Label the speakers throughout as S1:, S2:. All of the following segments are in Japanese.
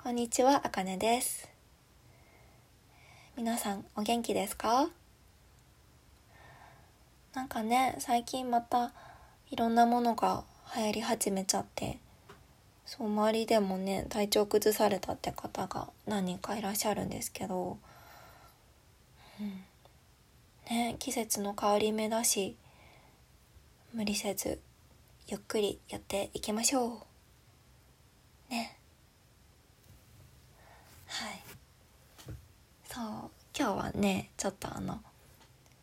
S1: こんにちは、あかねです。皆さん、お元気ですか？なんかね、最近またいろんなものが流行り始めちゃって、そう、周りでもね、体調崩されたって方が何人かいらっしゃるんですけど、うん。ね、季節の変わり目だし、無理せず、ゆっくりやっていきましょう。ね。はい。そう、今日はね、ちょっとあの、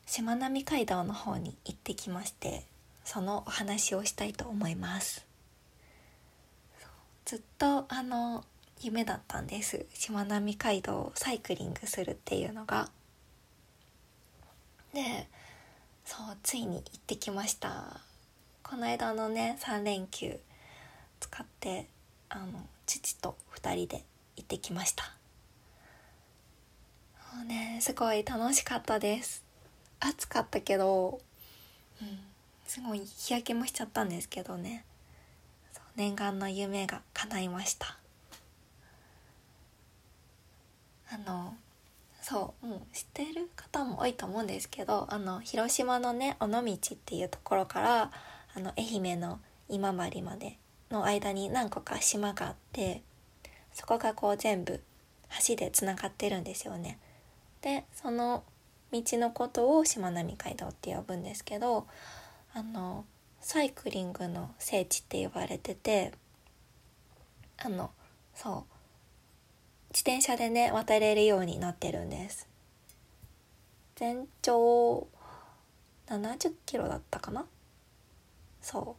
S1: しまなみ海道の方に行ってきまして、そのお話をしたいと思います。ずっとあの、夢だったんです。しまなみ海道をサイクリングするっていうのが。で、そう、ついに行ってきました。この間のね、3連休使って、あの、父と2人で行ってきました。うね、すごい楽しかったです。暑かったけど、うん、すごい日焼けもしちゃったんですけどね。念願の夢が叶いました。あの、そう、もう知ってる方も多いと思うんですけど、あの、広島のね、尾道っていうところから、あの、愛媛の今治までの間に何個か島があって、そこがこう全部橋でつながってるんですよね。でその道のことをしまなみ海道って呼ぶんですけどあのサイクリングの聖地って言われててあのそう自転車でね渡れるようになってるんです。全長70キロだったかな？そ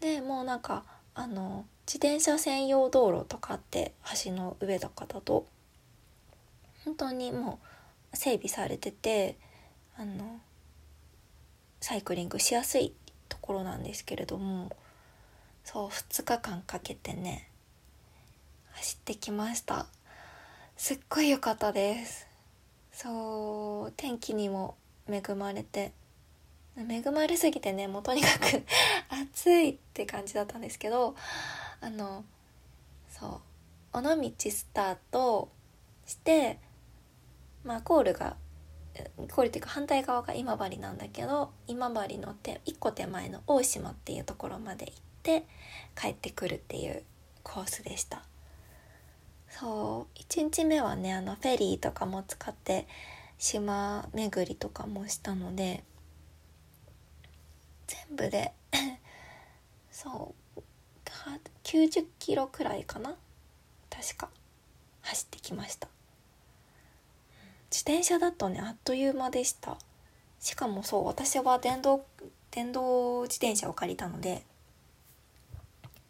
S1: う。でもうなんかあの自転車専用道路とかって橋の上とかだと本当にもう整備されててあのサイクリングしやすいところなんですけれどもそう2日間かけてね走ってきました。すっごい良かったです。そう天気にも恵まれて恵まれすぎてねもうとにかく 暑いって感じだったんですけどあのそう尾道スタートしてまあゴールがゴールっていうか反対側が今治なんだけど今治の手一個手前の大島っていうところまで行って帰ってくるっていうコースでした。そう1日目はねあのフェリーとかも使って島巡りとかもしたので全部で そう90キロくらいかな？確か走ってきました。自転車だとね。あっという間でした。しかもそう私は電動電動自転車を借りたので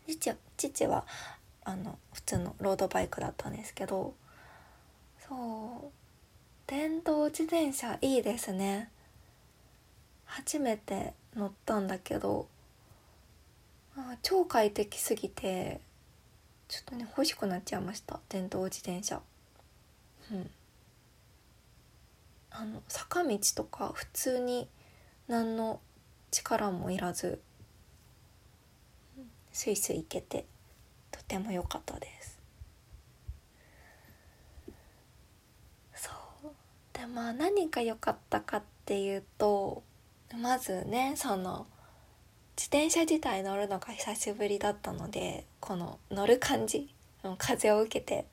S1: 父父はあの普通のロードバイクだったんですけどそう電動自転車いいですね。初めて乗ったんだけど超快適すぎてちょっとね欲しくなっちゃいました。電動自転車。うん。あの坂道とか普通に何の力もいらずスイスイ行けてとても良かったです。そう。でまあ何が良かったかっていうとまずねその自転車自体乗るのが久しぶりだったのでこの乗る感じ風を受けて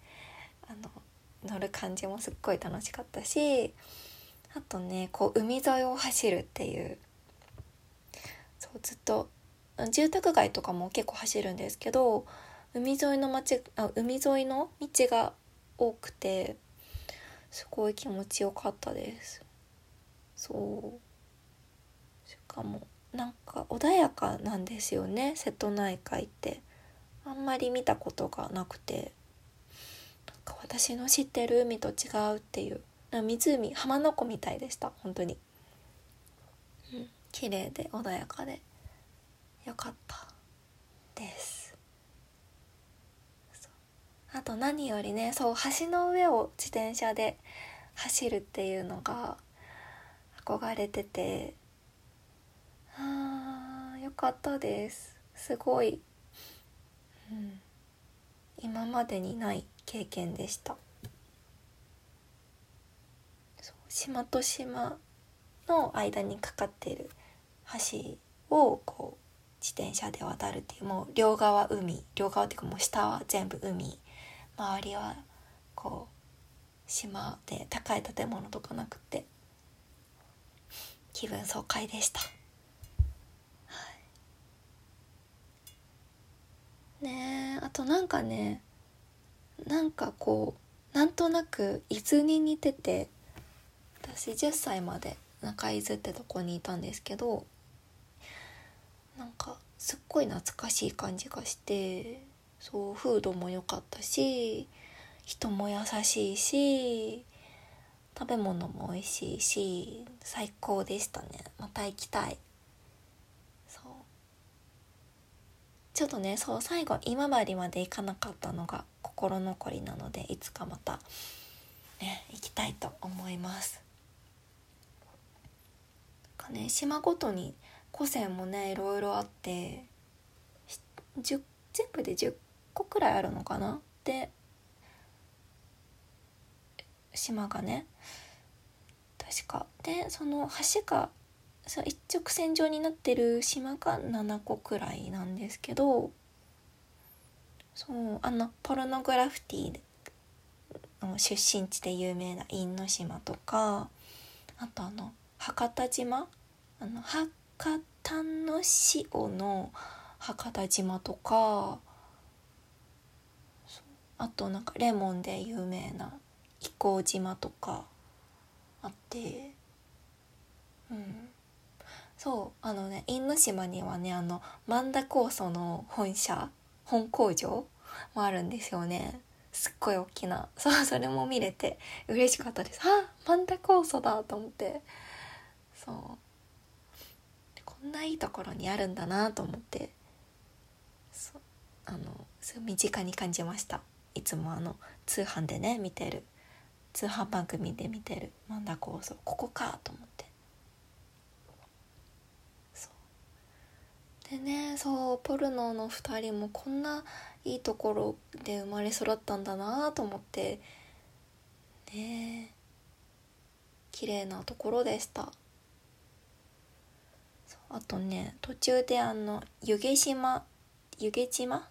S1: あの乗る感じもすっごい楽しかったしあとねこう海沿いを走るっていう。そうずっと住宅街とかも結構走るんですけど海沿いの街あ海沿いの道が多くてすごい気持ちよかったです。そう。しかもなんか穏やかなんですよね瀬戸内海って。あんまり見たことがなくて。なんか私の知ってる海と違うっていう。湖浜名湖みたいでした。本当に。うん。綺麗で穏やかで。よかったです。あと何よりねそう橋の上を自転車で走るっていうのが憧れてて。あーよかったです。すごい、うん、今までにない経験でした。島と島の間にかかっている橋をこう自転車で渡るっていうもう両側海両側っていうかもう下は全部海周りはこう島で高い建物とかなくて気分爽快でした、はい、ねあとなんかねなんかこうなんとなく伊豆に似てて私10歳まで中伊豆ってとこにいたんですけどなんかすっごい懐かしい感じがしてそう風土も良かったし人も優しいし食べ物も美味しいし最高でしたね。また行きたい。そう。ちょっとねそう最後今治まで行かなかったのが心残りなのでいつかまたね行きたいと思います。ね島ごとに個性もねいろいろあって全部で10個くらいあるのかな？で島がね確か。でその橋がそ一直線上になってる島が7個くらいなんですけどそうあのポルノグラフィティの出身地で有名な因島とかあとあの博多島あの博多の塩の博多島とかあとなんかレモンで有名な飛行島とかあってうん。そうあのね因島にはねあの万田酵素の本社本工場もあるんですよね。すっごい大きな。そうそれも見れて嬉しかったです。あ万田酵素だと思って。そう。んないいところにあるんだなと思って。そあの身近に感じました。いつもあの通販でね見てる。通販番組で見てる。万田酵素ここかと思って。そう。でねそうポルノの2人もこんないいところで生まれ育ったんだなと思って。ね綺麗なところでした。あとね途中であの湯気島湯気島？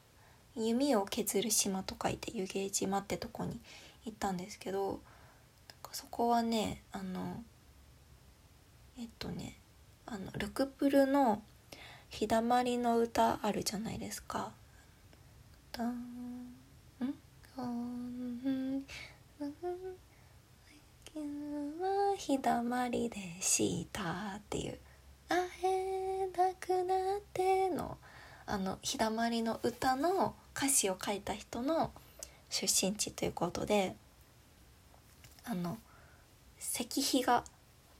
S1: 弓を削る島と書いて湯気島ってとこに行ったんですけどそこはねあのえっとねあのルクプルの「日だまりの歌」あるじゃないですか。だん？んは日だまりでしたっていう「会えなくなって」のあの日だまりの歌の歌詞を書いた人の出身地ということであの石碑が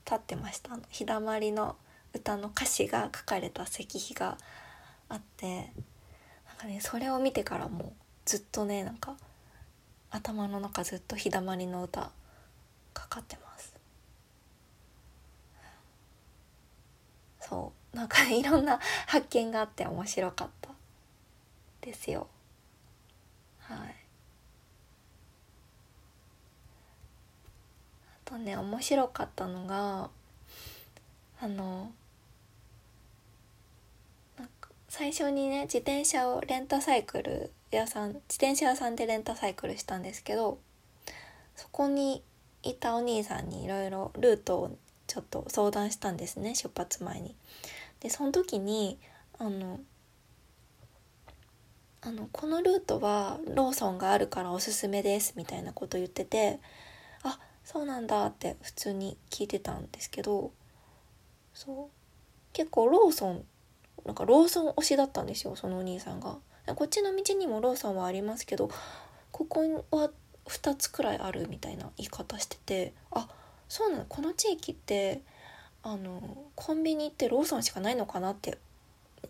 S1: 立ってましたあの。日だまりの歌の歌詞が書かれた石碑があってなんかねそれを見てからもうずっとねなんか頭の中ずっと日だまりの歌かかってます。そう。なんか、いろんな発見があって面白かった。ですよ。はい。あとね面白かったのがあの最初にね自転車をレンタサイクル屋さん自転車屋さんでレンタサイクルしたんですけどそこにいたお兄さんにいろいろルートをちょっと相談したんですね出発前に。でその時にあのあのこのルートはローソンがあるからおすすめですみたいなこと言っててあそうなんだって普通に聞いてたんですけどそう結構ローソンなんかローソン推しだったんですよそのお兄さんが。こっちの道にもローソンはありますけどここは2つくらいあるみたいな言い方しててあそうなのこの地域ってあのコンビニってローソンしかないのかなって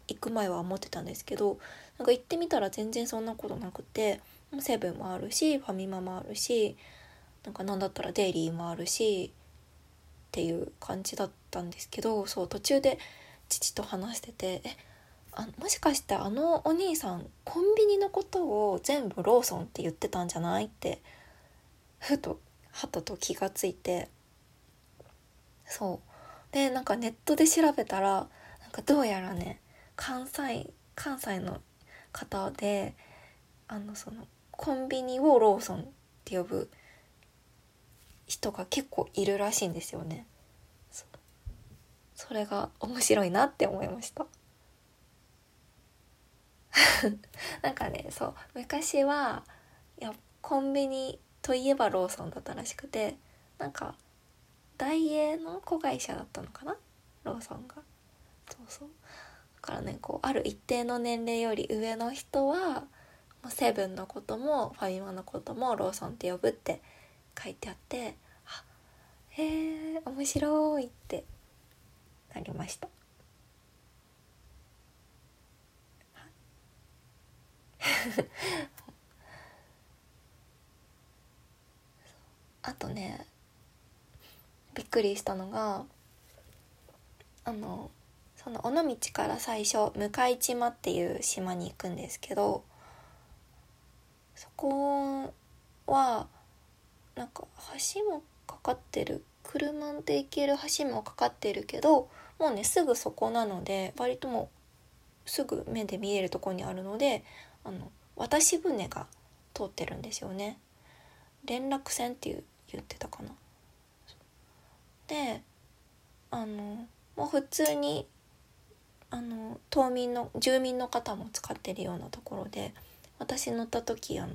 S1: 行く前は思ってたんですけどなんか行ってみたら全然そんなことなくてセブンもあるしファミマもあるしなんか何だったらデイリーもあるしっていう感じだったんですけどそう途中で父と話してて「えあもしかしてあのお兄さんコンビニのことを全部ローソンって言ってたんじゃないってふとはたと気がついてそう。でなんかネットで調べたらなんかどうやらね関西関西の方であのそのコンビニをローソンって呼ぶ人が結構いるらしいんですよね。それが面白いなって思いました。なんかねそう昔はいやコンビニといえばローソンだったらしくてなんかダイエーの子会社だったのかな？ローソンが。そうそう。だからねこうある一定の年齢より上の人はセブンのこともファミマのこともローソンって呼ぶって書いてあってあへえ面白いってなりました。あとねびっくりしたのがあのその尾道から最初向島っていう島に行くんですけどそこはなんか橋もかかってる車で行ける橋もかかってるけどもうねすぐそこなので割ともうすぐ目で見えるとこにあるのであの渡し船が通ってるんですよね。連絡船っていう言ってたかな。であのもう普通にあの島民の住民の方も使ってるようなところで私乗った時あの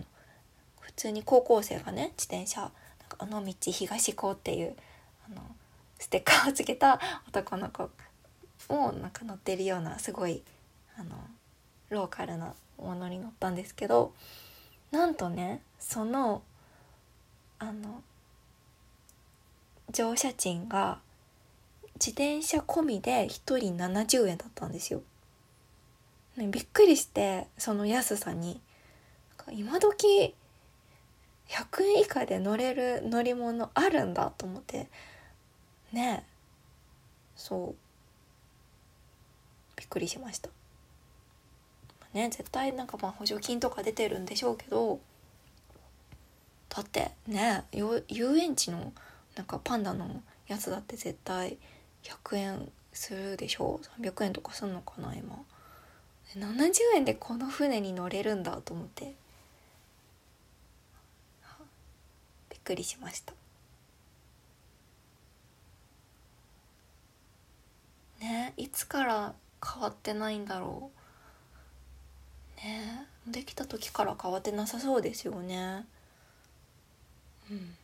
S1: 普通に高校生がね自転車「なんか尾道東高」っていうあのステッカーをつけた男の子をなんか乗ってるようなすごいあのローカルなものに乗ったんですけどなんとねそのあの乗車賃が自転車込みで1人70円だったんですよ。ね、びっくりしてその安さに。今時100円以下で乗れる乗り物あるんだと思って。ね。そう。びっくりしました。ね絶対なんかまあ補助金とか出てるんでしょうけど。だってね遊園地のなんかパンダのやつだって絶対100円するでしょ？300円とかすんのかな今。70円でこの船に乗れるんだと思って。びっくりしました。ねいつから変わってないんだろう。ねできた時から変わってなさそうですよね。うん。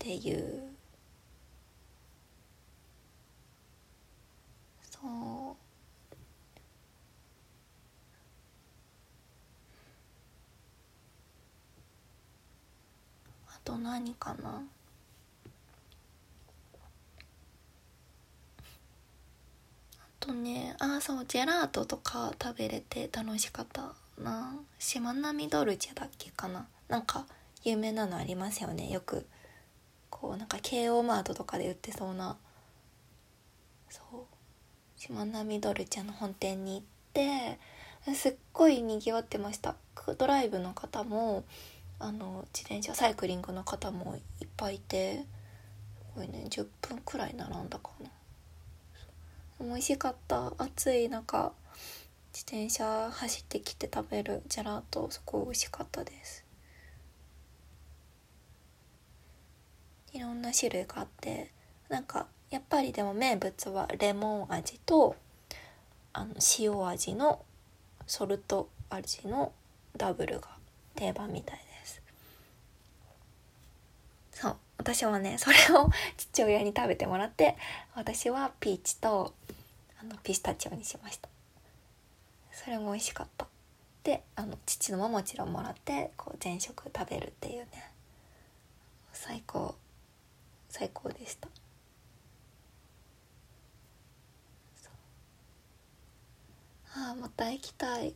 S1: っていう。そう。あと何かな？とねあそうジェラートとか食べれて楽しかったな。しまなみドルチェだっけかな？なんか有名なのありますよねよく。こうなんか京王マートとかで売ってそうなそうしまなみドルチェの本店に行ってすっごいにぎわってました。ドライブの方もあの自転車サイクリングの方もいっぱいいてすごいね10分くらい並んだかな。美味しかった。暑い中自転車走ってきて食べるジェラートすごい美味しかったです。いろんな種類があってなんかやっぱりでも名物はレモン味とあの塩味のソルト味のダブルが定番みたいです。そう私はねそれを父親に食べてもらって私はピーチとあのピスタチオにしました。それも美味しかった。であの父のももちろんもらってこう全食食べるっていうね。最高。最高でした。ああまた行きたい。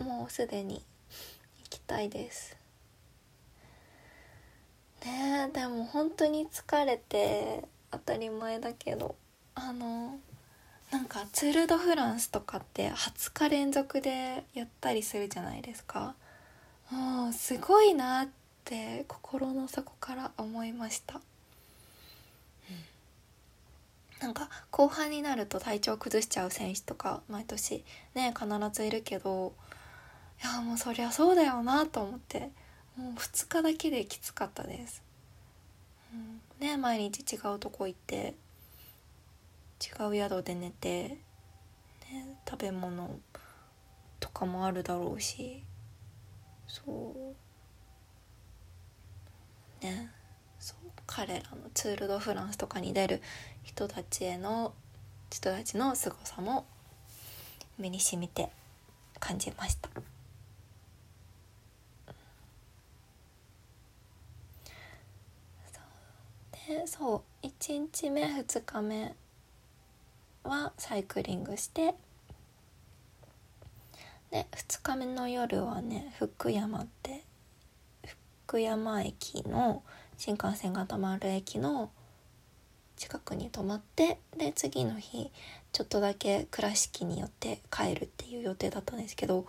S1: もうすでに行きたいです。ねえでも本当に疲れて当たり前だけどあのなんかツール・ド・フランスとかって20日連続でやったりするじゃないですか。もうすごいなって心の底から思いました、なんか後半になると体調崩しちゃう選手とか毎年ね必ずいるけどいやもうそりゃそうだよなと思ってもう2日だけできつかったです、うん、ね毎日違うとこ行って違う宿で寝て、ね、食べ物とかもあるだろうしそう。ねそう。彼らのツール・ド・フランスとかに出る人たちへの人たちの凄さも身にしみて感じました。でそう1日目2日目はサイクリングしてで2日目の夜はね福山って福山駅の新幹線が止まる駅の近くに泊まってで次の日ちょっとだけ倉敷に寄って帰るっていう予定だったんですけど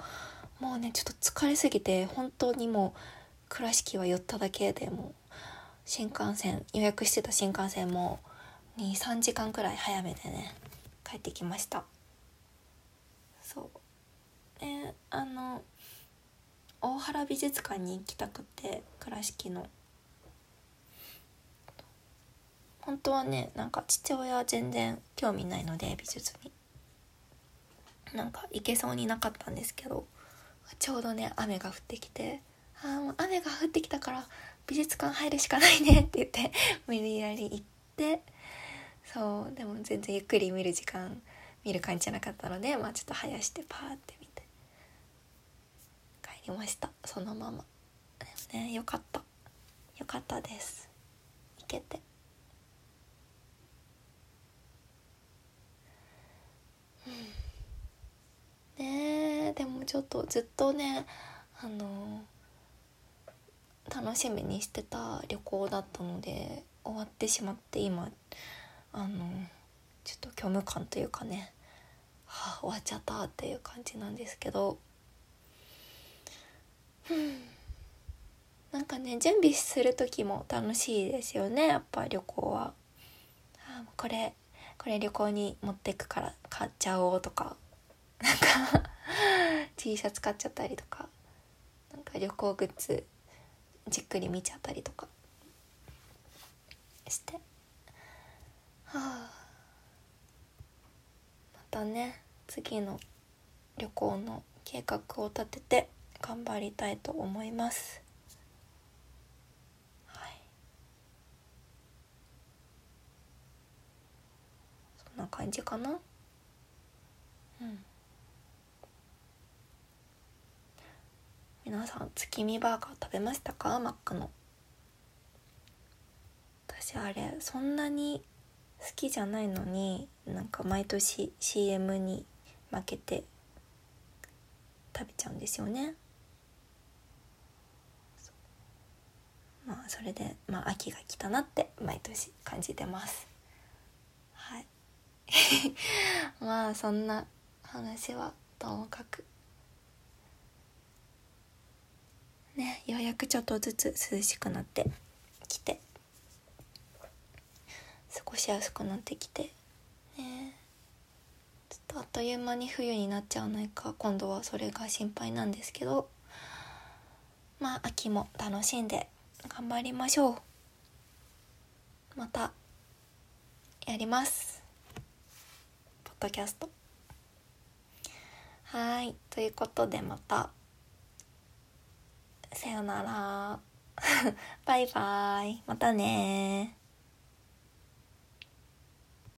S1: もうねちょっと疲れすぎて本当にもう倉敷は寄っただけでも新幹線予約してた新幹線も23時間くらい早めでね帰ってきました。そう。であの大原美術館に行きたくて倉敷の。本当はねなんか父親は全然興味ないので美術に。なんか行けそうになかったんですけどちょうどね雨が降ってきてああもう雨が降ってきたから美術館入るしかないねって言って無理やり行ってそうでも全然ゆっくり見る時間見る感じじゃなかったのでまあちょっと生やしてパーって見て帰りましたそのまま。でもねよかった。よかったです。行けて。うん。ねでもちょっとずっとねあの楽しみにしてた旅行だったので終わってしまって今あのちょっと虚無感というかね、はあ、終わっちゃったっていう感じなんですけど、うん、なんかね準備する時も楽しいですよねやっぱ旅行は。これこれ旅行に持ってくから買っちゃおうとかなんか T シャツ買っちゃったりとかなんか旅行グッズじっくり見ちゃったりとかして。はあ。またね次の旅行の計画を立てて頑張りたいと思いますはいそな感じかな？うん。皆さん月見バーガー食べましたか？マックの。私あれそんなに好きじゃないのになんか毎年 CM に負けて食べちゃうんですよね。まあそれでまあ秋が来たなって毎年感じてます。まあそんな話はともかくねようやくちょっとずつ涼しくなってきて過ごしやすくなってきてね。ちょっとあっという間に冬になっちゃわないか今度はそれが心配なんですけど。まあ秋も楽しんで頑張りましょう。またやります。ドキャスト。はいということでまた。さよなら。バイバイ。またね